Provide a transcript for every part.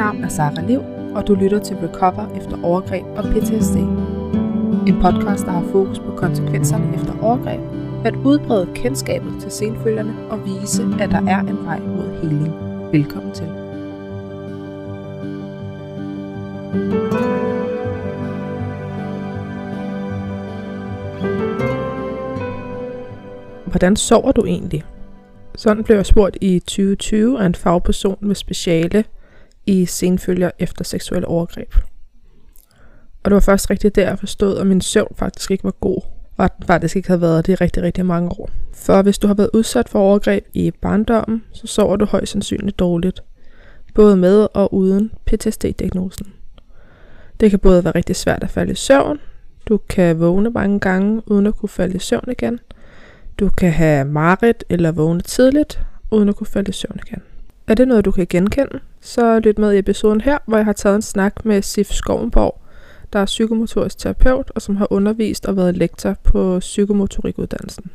navn er Sara Liv, og du lytter til Recover efter overgreb og PTSD. En podcast, der har fokus på konsekvenserne efter overgreb, at udbrede kendskabet til senfølgerne og vise, at der er en vej mod heling. Velkommen til. Hvordan sover du egentlig? Sådan blev jeg spurgt i 2020 af en fagperson med speciale i senfølger efter seksuelle overgreb. Og det var først rigtigt der, jeg forstod, at min søvn faktisk ikke var god, og at den faktisk ikke havde været det i rigtig, rigtig mange år. For hvis du har været udsat for overgreb i barndommen, så sover du højst sandsynligt dårligt. Både med og uden PTSD-diagnosen. Det kan både være rigtig svært at falde i søvn, du kan vågne mange gange uden at kunne falde i søvn igen, du kan have mareridt eller vågne tidligt, uden at kunne falde i søvn igen. Er det noget, du kan genkende, så lyt med i episoden her, hvor jeg har taget en snak med Sif Skovenborg, der er psykomotorisk terapeut og som har undervist og været lektor på psykomotorikuddannelsen.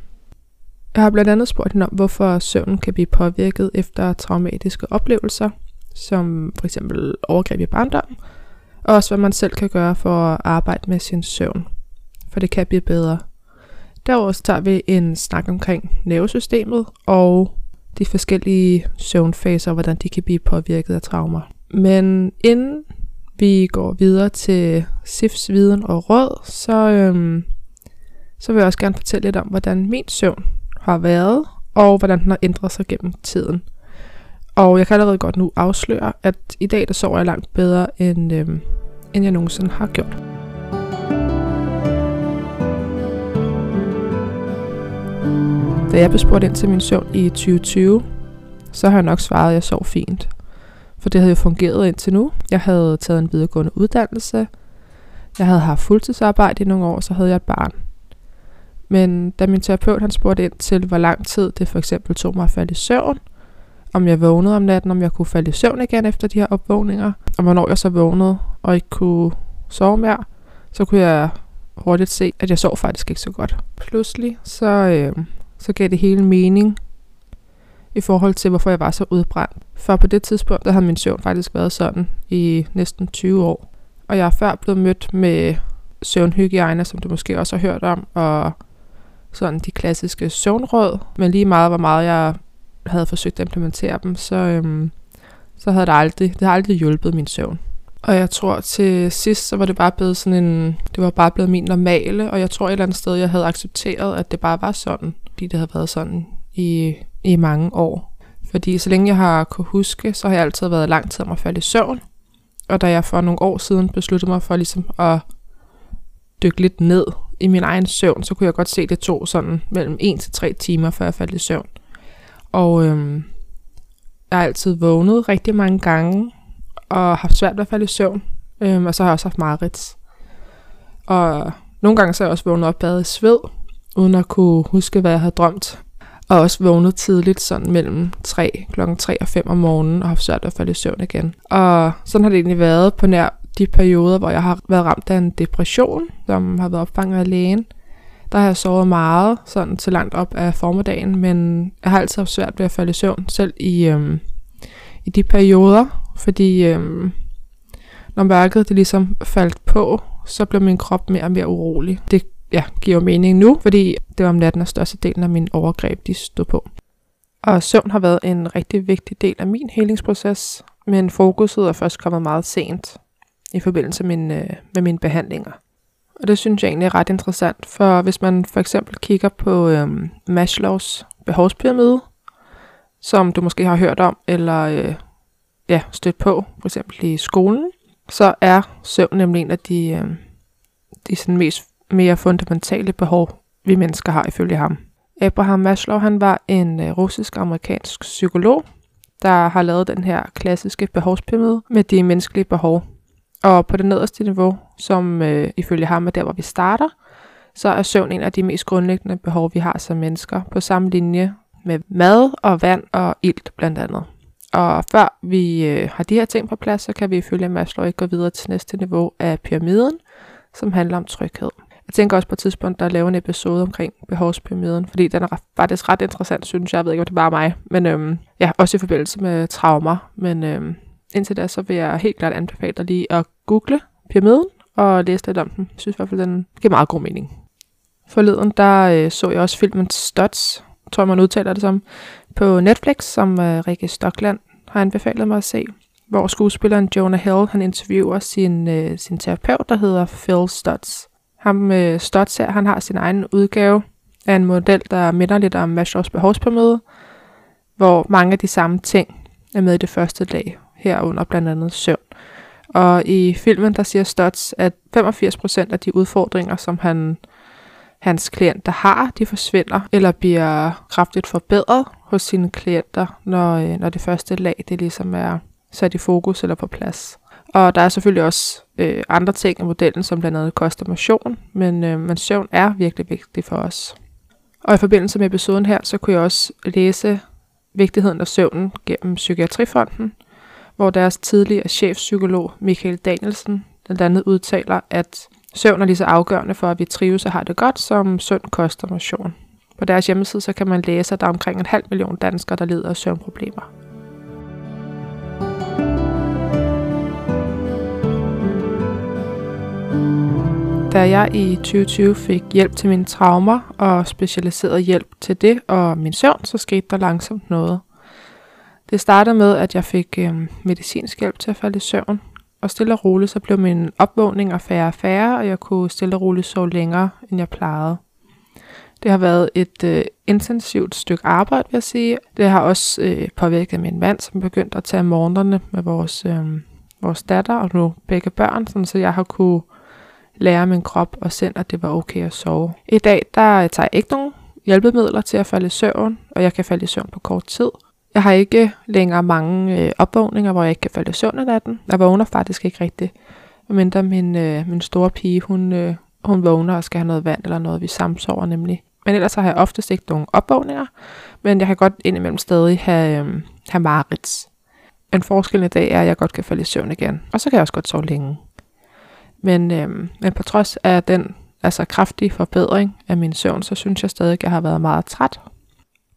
Jeg har blandt andet spurgt hende om, hvorfor søvnen kan blive påvirket efter traumatiske oplevelser, som for eksempel overgreb i barndom, og også hvad man selv kan gøre for at arbejde med sin søvn, for det kan blive bedre. Derudover tager vi en snak omkring nervesystemet og de forskellige søvnfaser, og hvordan de kan blive påvirket af traumer. Men inden vi går videre til SIFs viden og råd, så, øhm, så vil jeg også gerne fortælle lidt om, hvordan min søvn har været, og hvordan den har ændret sig gennem tiden. Og jeg kan allerede godt nu afsløre, at i dag der sover jeg langt bedre, end, øhm, end jeg nogensinde har gjort. Da jeg blev spurgt ind til min søvn i 2020, så har jeg nok svaret, at jeg sov fint. For det havde jo fungeret indtil nu. Jeg havde taget en videregående uddannelse. Jeg havde haft fuldtidsarbejde i nogle år, så havde jeg et barn. Men da min terapeut han spurgte ind til, hvor lang tid det for eksempel tog mig at falde i søvn, om jeg vågnede om natten, om jeg kunne falde i søvn igen efter de her opvågninger, og hvornår jeg så vågnede og ikke kunne sove mere, så kunne jeg hurtigt se, at jeg sov faktisk ikke så godt. Pludselig så, øh, så gav det hele mening i forhold til, hvorfor jeg var så udbrændt. For på det tidspunkt, der havde min søvn faktisk været sådan i næsten 20 år. Og jeg er før blevet mødt med søvnhygiejne, som du måske også har hørt om, og sådan de klassiske søvnråd. Men lige meget, hvor meget jeg havde forsøgt at implementere dem, så, øhm, så havde det aldrig, det har aldrig hjulpet min søvn. Og jeg tror til sidst, så var det bare blevet sådan en, det var bare blevet min normale, og jeg tror et eller andet sted, jeg havde accepteret, at det bare var sådan, fordi det havde været sådan i, i mange år. Fordi så længe jeg har kunne huske, så har jeg altid været lang tid om at falde i søvn. Og da jeg for nogle år siden besluttede mig for ligesom at dykke lidt ned i min egen søvn, så kunne jeg godt se, at det tog sådan mellem 1 til 3 timer, før jeg faldt i søvn. Og øhm, jeg har altid vågnet rigtig mange gange, og haft svært ved at falde i søvn. Øhm, og så har jeg også haft mareridt. Og nogle gange så har jeg også vågnet op badet i sved, uden at kunne huske, hvad jeg havde drømt. Og også vågnet tidligt, sådan mellem 3, klokken 3 og 5 om morgenen, og haft svært ved at falde i søvn igen. Og sådan har det egentlig været på nær de perioder, hvor jeg har været ramt af en depression, som har været opfanget af lægen. Der har jeg sovet meget, sådan til langt op af formiddagen, men jeg har altid haft svært ved at falde i søvn, selv i, øhm, i de perioder, fordi øhm, når mørket det ligesom faldt på, så blev min krop mere og mere urolig. Det ja, giver mening nu, fordi det var om natten, at størstedelen af min overgreb de stod på. Og søvn har været en rigtig vigtig del af min helingsproces, men fokuset er først kommet meget sent i forbindelse med, min, øh, med mine behandlinger. Og det synes jeg egentlig er ret interessant, for hvis man for eksempel kigger på øhm, Maslows behovspyramide, som du måske har hørt om, eller øh, ja, stødt på, for eksempel i skolen, så er søvn nemlig en af de, øh, de sådan mest mere fundamentale behov, vi mennesker har ifølge ham. Abraham Maslow han var en øh, russisk-amerikansk psykolog, der har lavet den her klassiske behovspyramide med de menneskelige behov. Og på det nederste niveau, som øh, ifølge ham er der, hvor vi starter, så er søvn en af de mest grundlæggende behov, vi har som mennesker, på samme linje med mad og vand og ilt blandt andet. Og før vi øh, har de her ting på plads, så kan vi ifølge Maslow ikke gå videre til næste niveau af pyramiden, som handler om tryghed. Jeg tænker også på et tidspunkt, der laver en episode omkring behovspyramiden, fordi den er faktisk ret interessant, synes jeg. Jeg ved ikke, om det er bare mig, men øhm, ja, også i forbindelse med traumer. Men øhm, indtil da, så vil jeg helt klart anbefale dig lige at google pyramiden og læse lidt om den. Jeg synes i hvert fald, den giver meget god mening. Forleden, der øh, så jeg også filmen Stots, tror jeg man udtaler det som, på Netflix, som øh, Rikke Stockland har anbefalet mig at se, hvor skuespilleren Jonah Hill, han interviewer sin, øh, sin terapeut, der hedder Phil Stutz. Ham øh, Stutz her, han har sin egen udgave af en model, der minder lidt om Maslows behovspyramide, hvor mange af de samme ting er med i det første lag, herunder blandt andet søvn. Og i filmen, der siger Stutz, at 85% af de udfordringer, som han, hans klienter har, de forsvinder eller bliver kraftigt forbedret hos sine klienter, når, øh, når det første lag det ligesom er sat i fokus eller på plads. Og der er selvfølgelig også øh, andre ting i modellen, som blandt andet koster motion, men, øh, men søvn er virkelig vigtig for os. Og i forbindelse med episoden her, så kunne jeg også læse vigtigheden af søvnen gennem Psykiatrifonden, hvor deres tidligere chefpsykolog Michael Danielsen blandt andet udtaler, at søvn er lige så afgørende for, at vi trives og har det godt, som sund kost og motion. På deres hjemmeside så kan man læse, at der er omkring en halv million danskere, der lider af søvnproblemer. Da jeg i 2020 fik hjælp til mine traumer og specialiseret hjælp til det og min søvn, så skete der langsomt noget. Det startede med, at jeg fik øh, medicinsk hjælp til at falde i søvn, og stille og roligt så blev min opvågning færre og færre, og jeg kunne stille og roligt sove længere, end jeg plejede. Det har været et øh, intensivt stykke arbejde, vil jeg sige. Det har også øh, påvirket min mand, som begyndte at tage morgenerne med vores, øh, vores datter og nu begge børn, sådan så jeg har kunne lære min krop og sind, at det var okay at sove. I dag der øh, tager jeg ikke nogen hjælpemidler til at falde i søvn, og jeg kan falde i søvn på kort tid. Jeg har ikke længere mange øh, opvågninger, hvor jeg ikke kan falde i søvn i natten. Jeg vågner faktisk ikke rigtigt. medmindre min, øh, min store pige, hun, øh, hun vågner og skal have noget vand eller noget, vi samsover nemlig. Men ellers har jeg oftest ikke nogen opvågninger, men jeg kan godt indimellem stadig have, øhm, have mareridt. En forskel i dag er, at jeg godt kan falde i søvn igen, og så kan jeg også godt sove længe. Men, øhm, men på trods af den altså kraftige forbedring af min søvn, så synes jeg stadig, at jeg har været meget træt.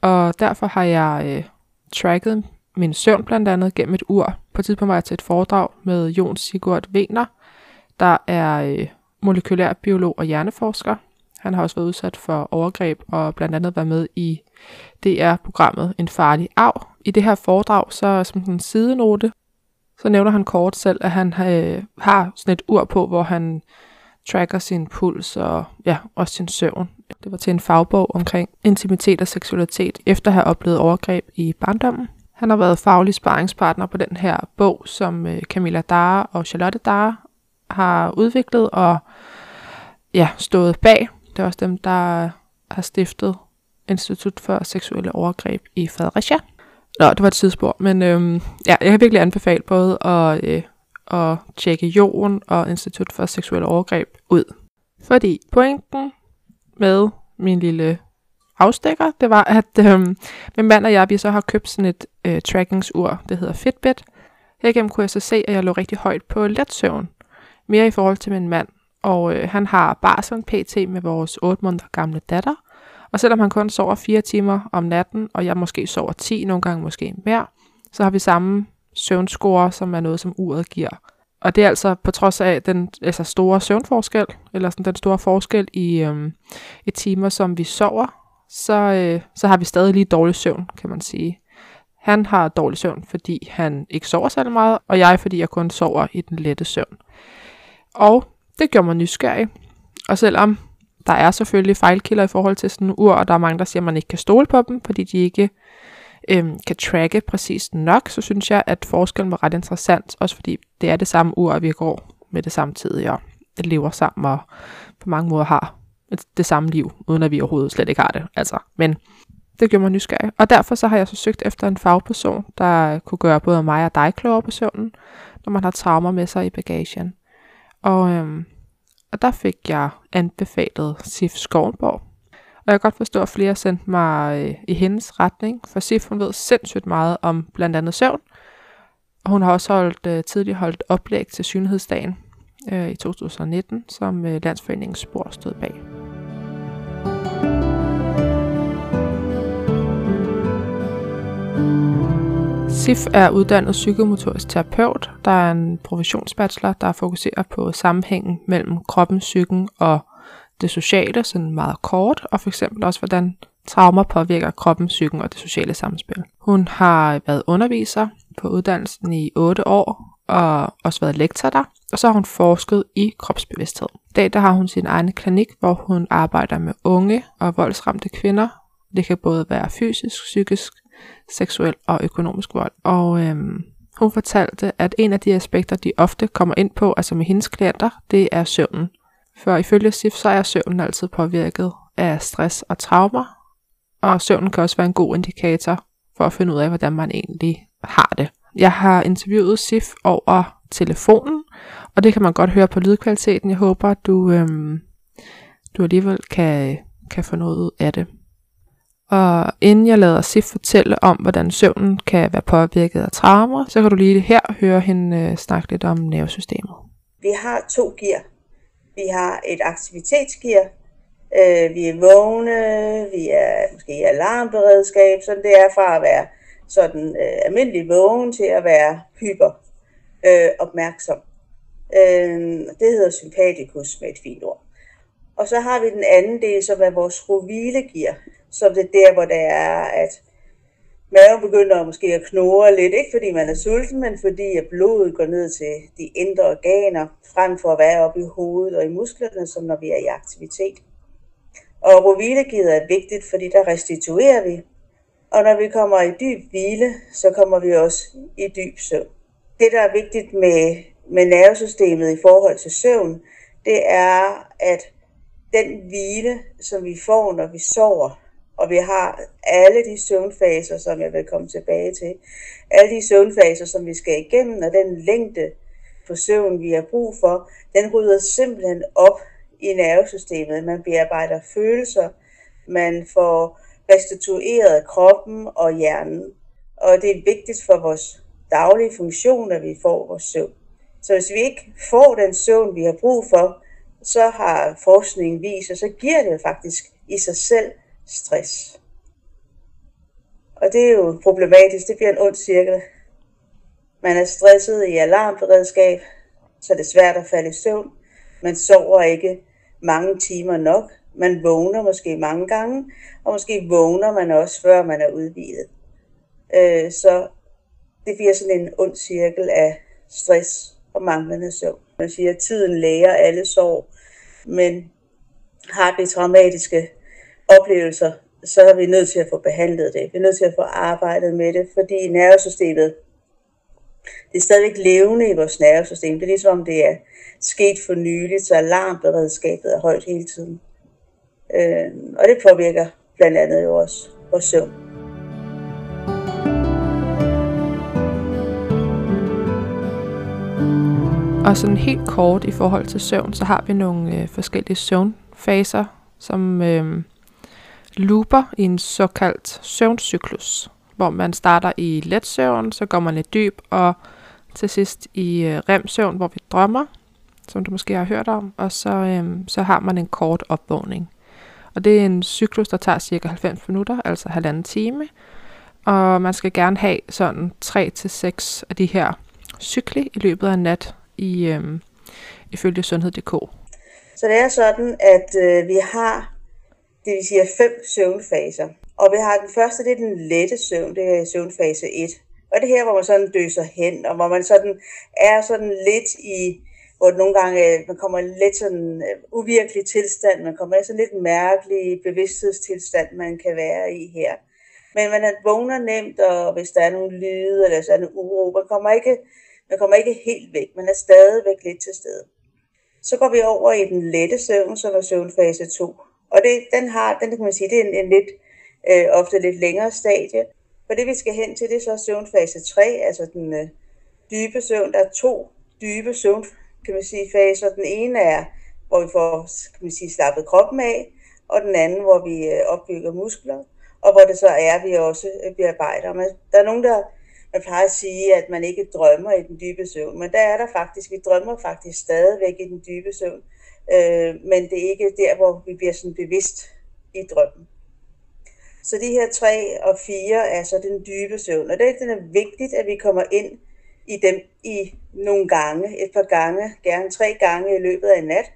Og derfor har jeg øh, tracket min søvn blandt andet gennem et ur. På tidspunkt var jeg til et foredrag med Jon Sigurd Wener, der er øh, molekylær biolog og hjerneforsker. Han har også været udsat for overgreb og blandt andet været med i DR-programmet En farlig arv. I det her foredrag, så som en sidenote, så nævner han kort selv, at han øh, har sådan et ur på, hvor han tracker sin puls og ja, også sin søvn. Det var til en fagbog omkring intimitet og seksualitet, efter at have oplevet overgreb i barndommen. Han har været faglig sparringspartner på den her bog, som øh, Camilla Dare og Charlotte Dare har udviklet og ja, stået bag. Det er også dem, der har stiftet Institut for Seksuelle Overgreb i Fredericia. Nå, det var et tidsspor, men øhm, ja, jeg kan virkelig anbefale både at, øh, at tjekke jorden og Institut for Seksuelle Overgreb ud. Fordi pointen med min lille afstikker, det var, at øhm, min mand og jeg, vi så har købt sådan et øh, trackingsur, det hedder Fitbit. Herigennem kunne jeg så se, at jeg lå rigtig højt på let søvn. Mere i forhold til min mand. Og øh, han har barsel pt. med vores 8 måneder gamle datter. Og selvom han kun sover 4 timer om natten, og jeg måske sover 10, nogle gange måske mere, så har vi samme søvnscore, som er noget, som uret giver. Og det er altså på trods af den altså store søvnforskel, eller sådan den store forskel i, øh, i timer, som vi sover, så, øh, så har vi stadig lige dårlig søvn, kan man sige. Han har dårlig søvn, fordi han ikke sover særlig meget, og jeg, fordi jeg kun sover i den lette søvn. Og det gør mig nysgerrig. Og selvom der er selvfølgelig fejlkilder i forhold til sådan en ur, og der er mange, der siger, at man ikke kan stole på dem, fordi de ikke øhm, kan tracke præcis nok, så synes jeg, at forskellen var ret interessant, også fordi det er det samme ur, og vi går med det samme tid, og lever sammen, og på mange måder har det samme liv, uden at vi overhovedet slet ikke har det. Altså, men det gør mig nysgerrig. Og derfor så har jeg så søgt efter en fagperson, der kunne gøre både mig og dig klogere på søvnen, når man har traumer med sig i bagagen. Og, øhm, og der fik jeg anbefalet Sif Skovnborg. Og jeg kan godt forstå, at flere sendte mig øh, i hendes retning, for Sif hun ved sindssygt meget om blandt andet søvn. Og hun har også holdt, øh, tidligere holdt oplæg til Synlighedsdagen øh, i 2019, som øh, Landsforeningens Spor stod bag. SIF er uddannet psykomotorisk terapeut. Der er en professionsbachelor, der fokuserer på sammenhængen mellem kroppen, psyken og det sociale, sådan meget kort, og for eksempel også, hvordan traumer påvirker kroppen, psyken og det sociale samspil. Hun har været underviser på uddannelsen i 8 år, og også været lektor der, og så har hun forsket i kropsbevidsthed. I dag der har hun sin egen klinik, hvor hun arbejder med unge og voldsramte kvinder. Det kan både være fysisk, psykisk, seksuel og økonomisk vold. Og øhm, hun fortalte, at en af de aspekter, de ofte kommer ind på, altså med hendes klienter, det er søvnen. For ifølge SIF, så er søvnen altid påvirket af stress og traumer, og søvnen kan også være en god indikator for at finde ud af, hvordan man egentlig har det. Jeg har interviewet Sif over telefonen, og det kan man godt høre på lydkvaliteten. Jeg håber, du, øhm, du alligevel kan, kan få noget ud af det. Og inden jeg lader Sif fortælle om, hvordan søvnen kan være påvirket af traumer, så kan du lige her høre hende øh, snakke lidt om nervesystemet. Vi har to gear. Vi har et aktivitetsgear. Øh, vi er vågne, vi er måske i alarmberedskab, så det er fra at være sådan øh, almindelig vågen til at være hyper øh, opmærksom. Øh, det hedder sympatikus med et fint ord. Og så har vi den anden del, som er vores rovilegear, så det er der, hvor det er, at maven begynder måske at knurre lidt, ikke fordi man er sulten, men fordi at blodet går ned til de indre organer, frem for at være oppe i hovedet og i musklerne, som når vi er i aktivitet. Og rovilegearet er vigtigt, fordi der restituerer vi, og når vi kommer i dyb hvile, så kommer vi også i dyb søvn. Det, der er vigtigt med, med nervesystemet i forhold til søvn, det er, at den hvile, som vi får, når vi sover, og vi har alle de søvnfaser, som jeg vil komme tilbage til, alle de søvnfaser, som vi skal igennem, og den længde på søvn, vi har brug for, den rydder simpelthen op i nervesystemet. Man bearbejder følelser, man får restitueret kroppen og hjernen. Og det er vigtigt for vores daglige funktion, at vi får vores søvn. Så hvis vi ikke får den søvn, vi har brug for, så har forskningen vist, at så giver det faktisk i sig selv stress. Og det er jo problematisk. Det bliver en ond cirkel. Man er stresset i alarmberedskab, så det er svært at falde i søvn. Man sover ikke mange timer nok. Man vågner måske mange gange, og måske vågner man også, før man er udvidet. Øh, så det bliver sådan en ond cirkel af stress og manglende søvn. Man siger, at tiden læger alle sår, men har det traumatiske oplevelser, så er vi nødt til at få behandlet det. Vi er nødt til at få arbejdet med det, fordi nervesystemet, det er stadigvæk levende i vores nervesystem. Det er ligesom om det er sket for nyligt, så alarmberedskabet er højt hele tiden. Øh, og det påvirker blandt andet jo også vores søvn. Og sådan helt kort i forhold til søvn, så har vi nogle øh, forskellige søvnfaser, som øh, looper i en såkaldt søvncyklus, hvor man starter i let søvn, så går man i dyb, og til sidst i øh, rem-søvn, hvor vi drømmer, som du måske har hørt om, og så, øh, så har man en kort opvågning. Og det er en cyklus, der tager cirka 90 minutter, altså halvanden time. Og man skal gerne have sådan 3-6 af de her cykli i løbet af nat i, øhm, ifølge sundhed.dk. Så det er sådan, at øh, vi har, det vil sige fem søvnfaser. Og vi har den første, det er den lette søvn, det er søvnfase 1. Og det her, hvor man sådan døser hen, og hvor man sådan er sådan lidt i hvor nogle gange øh, man kommer i lidt sådan øh, uvirkelig tilstand, man kommer i sådan lidt mærkelig bevidsthedstilstand, man kan være i her. Men man vågner nemt, og hvis der er nogle lyde, eller så er en uro, man kommer ikke, man kommer ikke helt væk, man er stadigvæk lidt til stede. Så går vi over i den lette søvn, som er søvnfase 2. Og det, den har, den kan man sige, det er en, en lidt, øh, ofte lidt længere stadie. For det vi skal hen til, det er så søvnfase 3, altså den øh, dybe søvn. Der er to dybe søvn, kan man sige, faser. Den ene er, hvor vi får kan man sige, slappet kroppen af, og den anden, hvor vi øh, opbygger muskler, og hvor det så er, vi også øh, bearbejder. Men der er nogen, der man plejer at sige, at man ikke drømmer i den dybe søvn, men der er der faktisk, vi drømmer faktisk stadigvæk i den dybe søvn, øh, men det er ikke der, hvor vi bliver sådan bevidst i drømmen. Så de her tre og fire er så den dybe søvn. Og det er vigtigt, at vi kommer ind i dem i nogle gange, et par gange, gerne tre gange i løbet af en nat,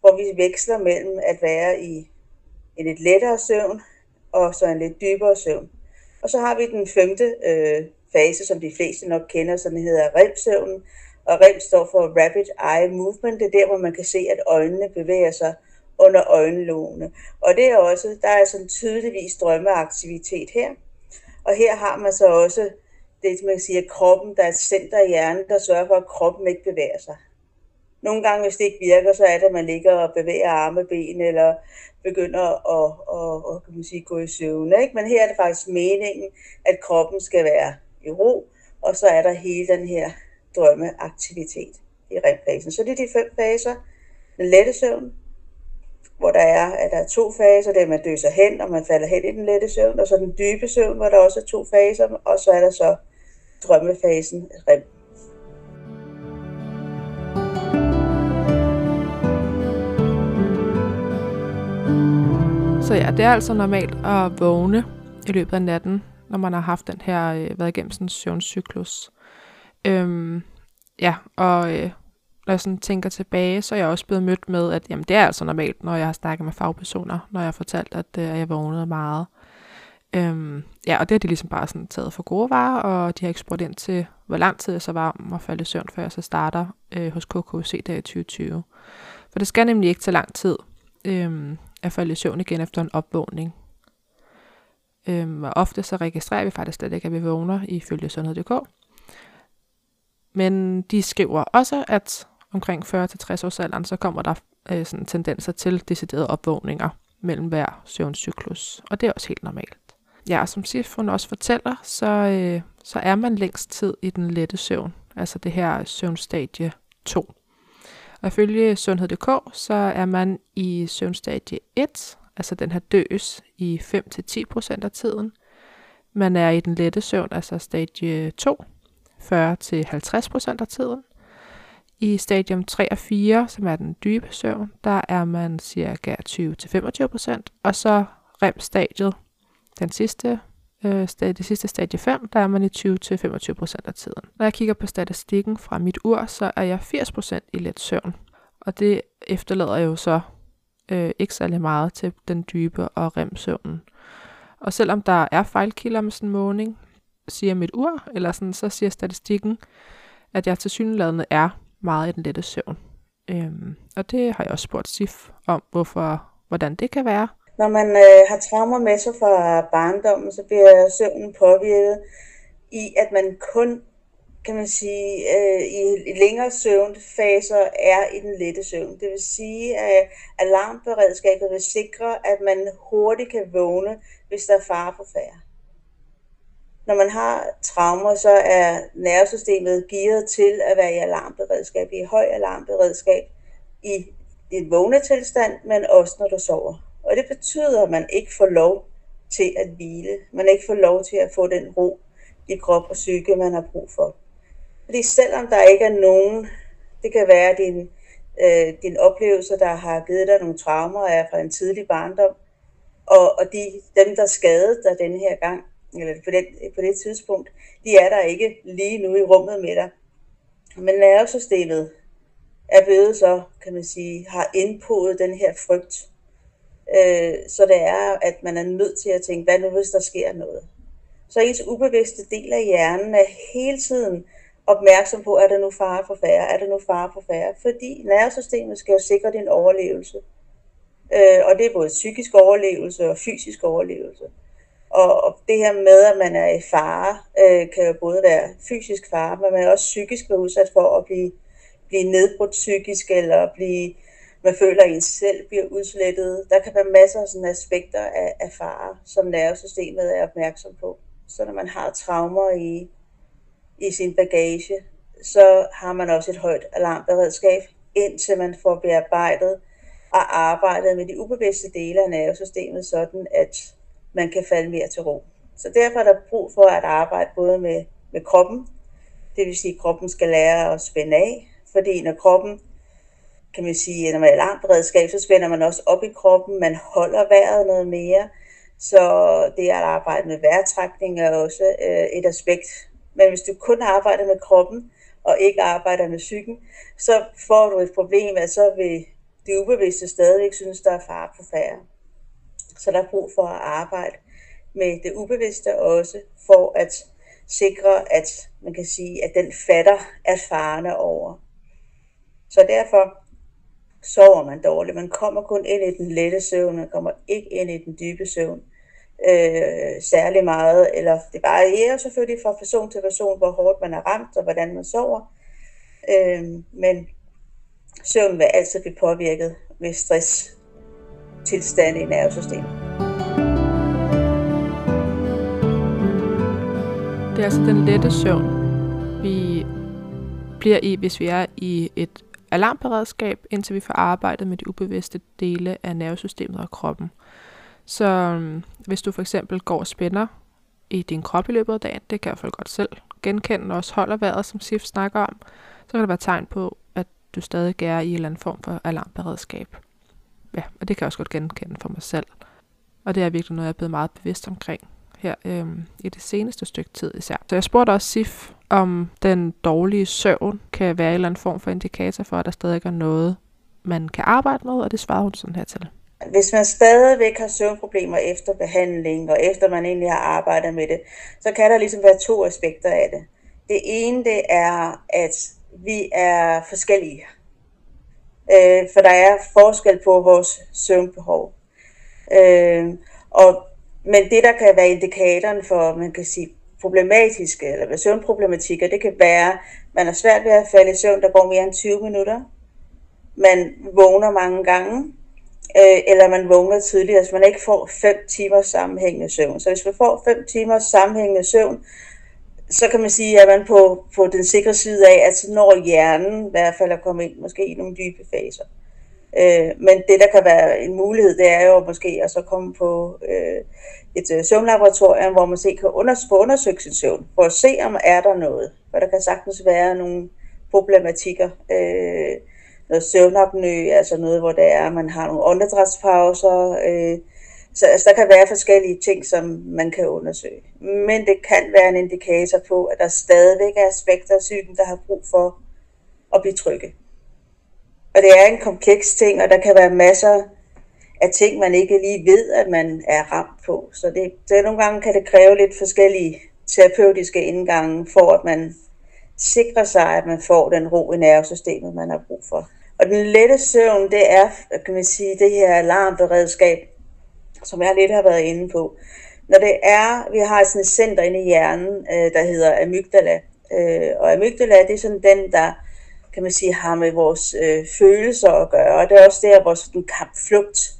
hvor vi veksler mellem at være i en lidt lettere søvn og så en lidt dybere søvn. Og så har vi den femte øh, fase, som de fleste nok kender, som hedder REM-søvnen. Og REM står for Rapid Eye Movement. Det er der, hvor man kan se, at øjnene bevæger sig under øjenlågene. Og det er også, der er sådan tydeligvis drømmeaktivitet her. Og her har man så også det, man siger, kroppen, der er et center i hjernen, der sørger for, at kroppen ikke bevæger sig. Nogle gange, hvis det ikke virker, så er det, at man ligger og bevæger arme, ben, eller begynder at, at, at, at kan man sige, gå i søvn. Ikke? Men her er det faktisk meningen, at kroppen skal være i ro, og så er der hele den her drømmeaktivitet i REM-fasen. Så det er de fem faser. Den lette søvn, hvor der er, at der er to faser, det er, at man døser hen, og man falder hen i den lette søvn, og så den dybe søvn, hvor der også er to faser, og så er der så drømmefasen, REM. Så ja, det er altså normalt at vågne i løbet af natten, når man har haft den her, øh, været igennem sådan en søvncyklus. Øhm, ja, og øh, når jeg sådan tænker tilbage, så er jeg også blevet mødt med, at jamen, det er altså normalt, når jeg har snakket med fagpersoner, når jeg har fortalt, at øh, jeg vågnede meget. Øhm, ja, og det har de ligesom bare sådan taget for gode varer, og de har ikke spurgt ind til, hvor lang tid jeg så var om at falde i søvn, før jeg så starter øh, hos KKC der i 2020. For det skal nemlig ikke tage lang tid øh, at falde i søvn igen efter en opvågning. Øhm, og ofte så registrerer vi faktisk slet ikke, at vi vågner ifølge sundhed.dk. Men de skriver også, at omkring 40-60 års alderen, så kommer der øh, sådan tendenser til deciderede opvågninger mellem hver søvncyklus. Og det er også helt normalt. Ja, som Sifrun også fortæller, så, øh, så er man længst tid i den lette søvn, altså det her søvnstadie 2. Og ifølge sundhed.dk, så er man i søvnstadie 1, altså den her døs, i 5-10% af tiden. Man er i den lette søvn, altså stadie 2, 40-50% af tiden. I stadium 3 og 4, som er den dybe søvn, der er man cirka 20-25%, og så REM-stadiet, den sidste, øh, stadie, det sidste stadie 5, der er man i 20-25% af tiden. Når jeg kigger på statistikken fra mit ur, så er jeg 80% i let søvn. Og det efterlader jo så øh, ikke særlig meget til den dybe og remsøvnen. Og selvom der er fejlkilder med sådan en måning, siger mit ur, eller sådan, så siger statistikken, at jeg til synlædende er meget i den lette søvn. Øhm, og det har jeg også spurgt SIF om, hvorfor, hvordan det kan være. Når man øh, har traumer med sig fra barndommen, så bliver søvnen påvirket i, at man kun kan man sige, øh, i længere søvnfaser er i den lette søvn. Det vil sige, at alarmberedskabet vil sikre, at man hurtigt kan vågne, hvis der er fare på færre. Når man har traumer, så er nervesystemet gearet til at være i alarmberedskab, i høj alarmberedskab, i et vågne tilstand, men også når du sover. Og det betyder, at man ikke får lov til at hvile. Man ikke får lov til at få den ro i krop og psyke, man har brug for. Fordi selvom der ikke er nogen, det kan være din, øh, din oplevelse, der har givet dig nogle traumer af fra en tidlig barndom, og, og de, dem, der skadede dig den her gang, eller på det, på det tidspunkt, de er der ikke lige nu i rummet med dig. Men nervesystemet er blevet så, kan man sige, har indpodet den her frygt. Øh, så det er, at man er nødt til at tænke, hvad nu hvis der sker noget? Så ens ubevidste del af hjernen er hele tiden opmærksom på, er der nu fare for færre, er der nu fare for færre, fordi nervesystemet skal jo sikre din overlevelse. Øh, og det er både psykisk overlevelse og fysisk overlevelse. Og, og det her med, at man er i fare, øh, kan jo både være fysisk fare, men man er også psykisk være udsat for at blive, blive nedbrudt psykisk, eller blive, man føler, at ens selv bliver udslettet. Der kan være masser af sådan aspekter af, af fare, som nervesystemet er opmærksom på. Så når man har traumer i, i sin bagage, så har man også et højt alarmberedskab, indtil man får bearbejdet og arbejdet med de ubevidste dele af nervesystemet, sådan at man kan falde mere til ro. Så derfor er der brug for at arbejde både med, med kroppen, det vil sige, at kroppen skal lære at spænde af, fordi når kroppen, kan man sige, når man er alarmberedskab, så spænder man også op i kroppen, man holder vejret noget mere, Så det at arbejde med vejrtrækning er også øh, et aspekt. Men hvis du kun arbejder med kroppen, og ikke arbejder med psyken, så får du et problem, at så vil det ubevidste stadigvæk synes, der er far på færre. Så der er brug for at arbejde med det ubevidste også, for at sikre, at man kan sige, at den fatter erfarne over. Så derfor sover man dårligt. Man kommer kun ind i den lette søvn, man kommer ikke ind i den dybe søvn øh, særlig meget, eller det varierer selvfølgelig fra person til person, hvor hårdt man er ramt, og hvordan man sover. Øh, men søvn vil altid blive påvirket ved stress tilstande i nervesystemet. Det er altså den lette søvn, vi bliver i, hvis vi er i et alarmberedskab, indtil vi får arbejdet med de ubevidste dele af nervesystemet og kroppen. Så øhm, hvis du for eksempel går og spænder i din krop i løbet af dagen, det kan jeg i godt selv genkende, og også holder vejret, som Sif snakker om, så kan det være tegn på, at du stadig er i en eller anden form for alarmberedskab. Ja, og det kan jeg også godt genkende for mig selv. Og det er virkelig noget, jeg er blevet meget bevidst omkring her øhm, i det seneste stykke tid især. Så jeg spurgte også Sif, om den dårlige søvn kan være en eller anden form for indikator for, at der stadig er noget, man kan arbejde med, og det svarede hun sådan her til. Hvis man stadigvæk har søvnproblemer efter behandling, og efter man egentlig har arbejdet med det, så kan der ligesom være to aspekter af det. Det ene det er, at vi er forskellige. Øh, for der er forskel på vores søvnbehov. Øh, og, men det, der kan være indikatoren for, man kan sige, problematiske, eller søvnproblematikker, det kan være, at man har svært ved at falde i søvn, der går mere end 20 minutter. Man vågner mange gange, øh, eller man vågner tidligere, så man ikke får 5 timer sammenhængende søvn. Så hvis man får 5 timer sammenhængende søvn, så kan man sige, at man på, på den sikre side af, at så når hjernen i hvert fald at komme ind måske i nogle dybe faser. Øh, men det, der kan være en mulighed, det er jo måske at så komme på øh, et øh, søvnlaboratorium, hvor man se kan under, få undersøgt sin søvn, for at se, om er der noget. For der kan sagtens være nogle problematikker. Øh, noget søvnapnø, altså noget, hvor det er, man har nogle åndedrætspauser. Øh, så altså, der kan være forskellige ting, som man kan undersøge. Men det kan være en indikator på, at der stadigvæk er aspekter af psyken, der har brug for at blive trygge. Og det er en kompleks ting, og der kan være masser af ting, man ikke lige ved, at man er ramt på. Så det, det nogle gange kan det kræve lidt forskellige terapeutiske indgange, for at man sikrer sig, at man får den ro i nervesystemet, man har brug for. Og den lette søvn, det er, kan man sige, det her alarmberedskab, som jeg lidt har været inde på. Når det er, vi har sådan et center inde i hjernen, øh, der hedder amygdala, øh, og amygdala, det er sådan den, der kan man sige, har med vores øh, følelser at gøre, og det er også der, hvor sådan kampflugt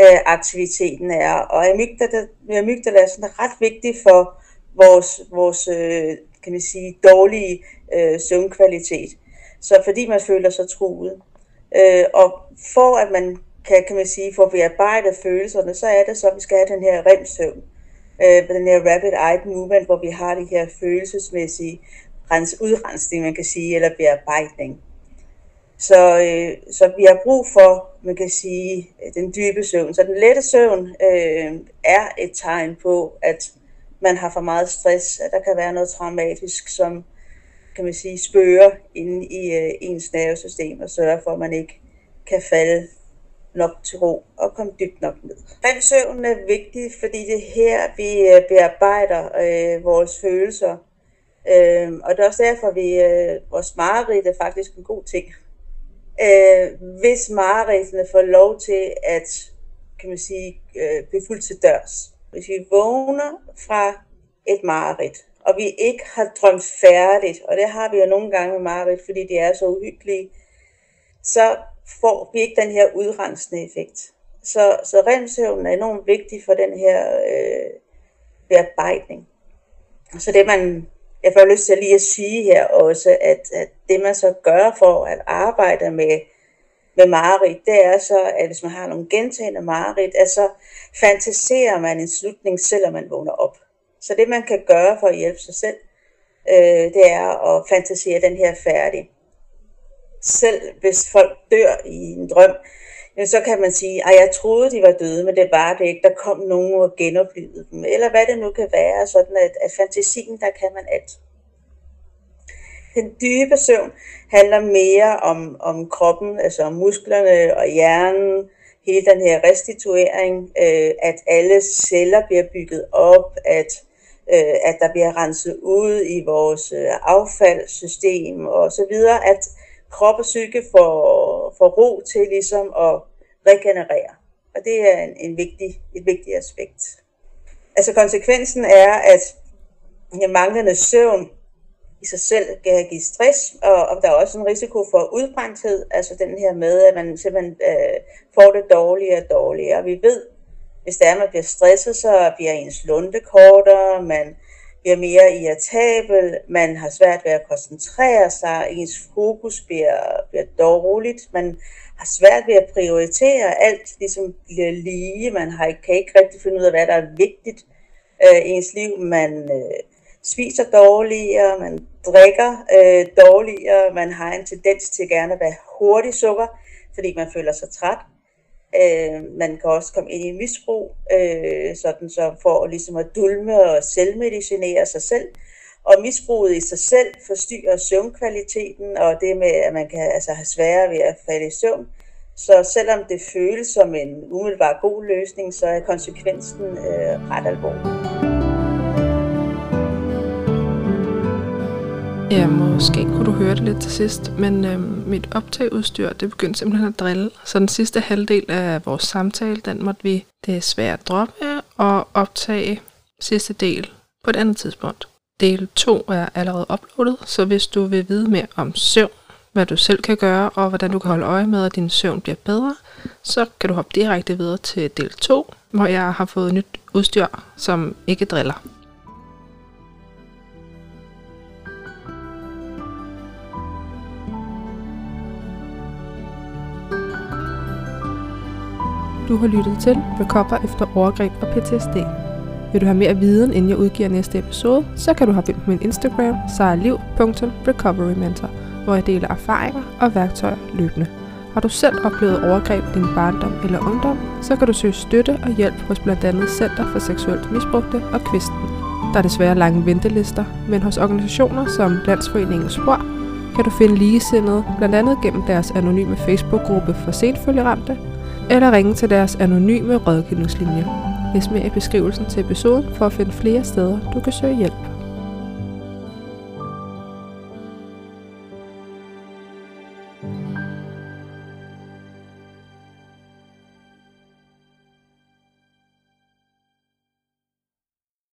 øh, aktiviteten er. Og amygdala, amygdala er sådan ret vigtig for vores, vores øh, kan man sige, dårlige øh, søvnkvalitet. Så fordi man føler sig truet. Øh, og for at man kan, kan man sige, få bearbejdet følelserne, så er det så, at vi skal have den her remsøvn. Øh, den her rapid eye movement, hvor vi har det her følelsesmæssige rens, udrensning, man kan sige, eller bearbejdning. Så, øh, så vi har brug for, man kan sige, den dybe søvn. Så den lette søvn øh, er et tegn på, at man har for meget stress, at der kan være noget traumatisk, som kan man sige, spørger inde i øh, ens nervesystem og sørger for, at man ikke kan falde nok til ro og komme dybt nok ned. Remsøvnen er vigtig, fordi det er her, vi øh, bearbejder øh, vores følelser. Øh, og det er også derfor, at vi, øh, vores mareridt er faktisk en god ting. Øh, hvis mareridtene får lov til at kan man sige, øh, blive fuldt til dørs. Hvis vi vågner fra et mareridt, og vi ikke har drømt færdigt, og det har vi jo nogle gange med mareridt, fordi de er så uhyggelige, så får vi ikke den her udrensende effekt. Så, så remsøvnen er enormt vigtig for den her øh, bearbejdning. Så det man, jeg får lyst til lige at sige her også, at, at det man så gør for at arbejde med, med mareridt, det er så, at hvis man har nogle gentagende mareridt, at så fantaserer man en slutning, selvom man vågner op. Så det man kan gøre for at hjælpe sig selv, øh, det er at fantasere den her færdig selv hvis folk dør i en drøm, jamen, så kan man sige, at jeg troede, de var døde, men det var det ikke. Der kom nogen og genoplevede dem. Eller hvad det nu kan være, sådan at, at fantasien, der kan man alt. Den dybe søvn handler mere om, om kroppen, altså om musklerne og hjernen, hele den her restituering, øh, at alle celler bliver bygget op, at, øh, at der bliver renset ud i vores øh, affaldssystem og så videre, at krop og psyke får, får ro til ligesom at regenerere. Og det er en, en vigtig, et vigtigt aspekt. Altså konsekvensen er, at manglende søvn i sig selv kan give stress, og, og der er også en risiko for udbrændthed, altså den her med, at man simpelthen øh, får det dårligere og dårligere. Og vi ved, hvis det er, man bliver stresset, så bliver ens lunde kortere, man bliver mere irritabel, man har svært ved at koncentrere sig, ens fokus bliver, bliver dårligt, man har svært ved at prioritere, alt ligesom bliver lige, man har, kan ikke rigtig finde ud af, hvad der er vigtigt øh, i ens liv, man øh, spiser dårligere, man drikker øh, dårligere, man har en tendens til gerne at være hurtig sukker, fordi man føler sig træt. Øh, man kan også komme ind i misbrug, øh, sådan så for ligesom at dulme og selvmedicinere sig selv. Og misbruget i sig selv forstyrrer søvnkvaliteten, og det med, at man kan altså, have sværere ved at falde i søvn. Så selvom det føles som en umiddelbar god løsning, så er konsekvensen øh, ret alvorlig. Ja, måske kunne du høre det lidt til sidst, men øhm, mit optageudstyr, det begyndte simpelthen at drille. Så den sidste halvdel af vores samtale, den måtte vi desværre at droppe og optage sidste del på et andet tidspunkt. Del 2 er allerede uploadet, så hvis du vil vide mere om søvn, hvad du selv kan gøre, og hvordan du kan holde øje med, at din søvn bliver bedre, så kan du hoppe direkte videre til del 2, hvor jeg har fået nyt udstyr, som ikke driller. Du har lyttet til Recover efter overgreb og PTSD. Vil du have mere viden, inden jeg udgiver næste episode, så kan du have på min Instagram, sejrliv.recoverymentor, hvor jeg deler erfaringer og værktøjer løbende. Har du selv oplevet overgreb i din barndom eller ungdom, så kan du søge støtte og hjælp hos blandt andet Center for Seksuelt Misbrugte og Kvisten. Der er desværre lange ventelister, men hos organisationer som Landsforeningen Spor kan du finde ligesindede, blandt andet gennem deres anonyme Facebook-gruppe for senfølgeramte, eller ringe til deres anonyme rådgivningslinje. Læs mere i beskrivelsen til episoden for at finde flere steder, du kan søge hjælp.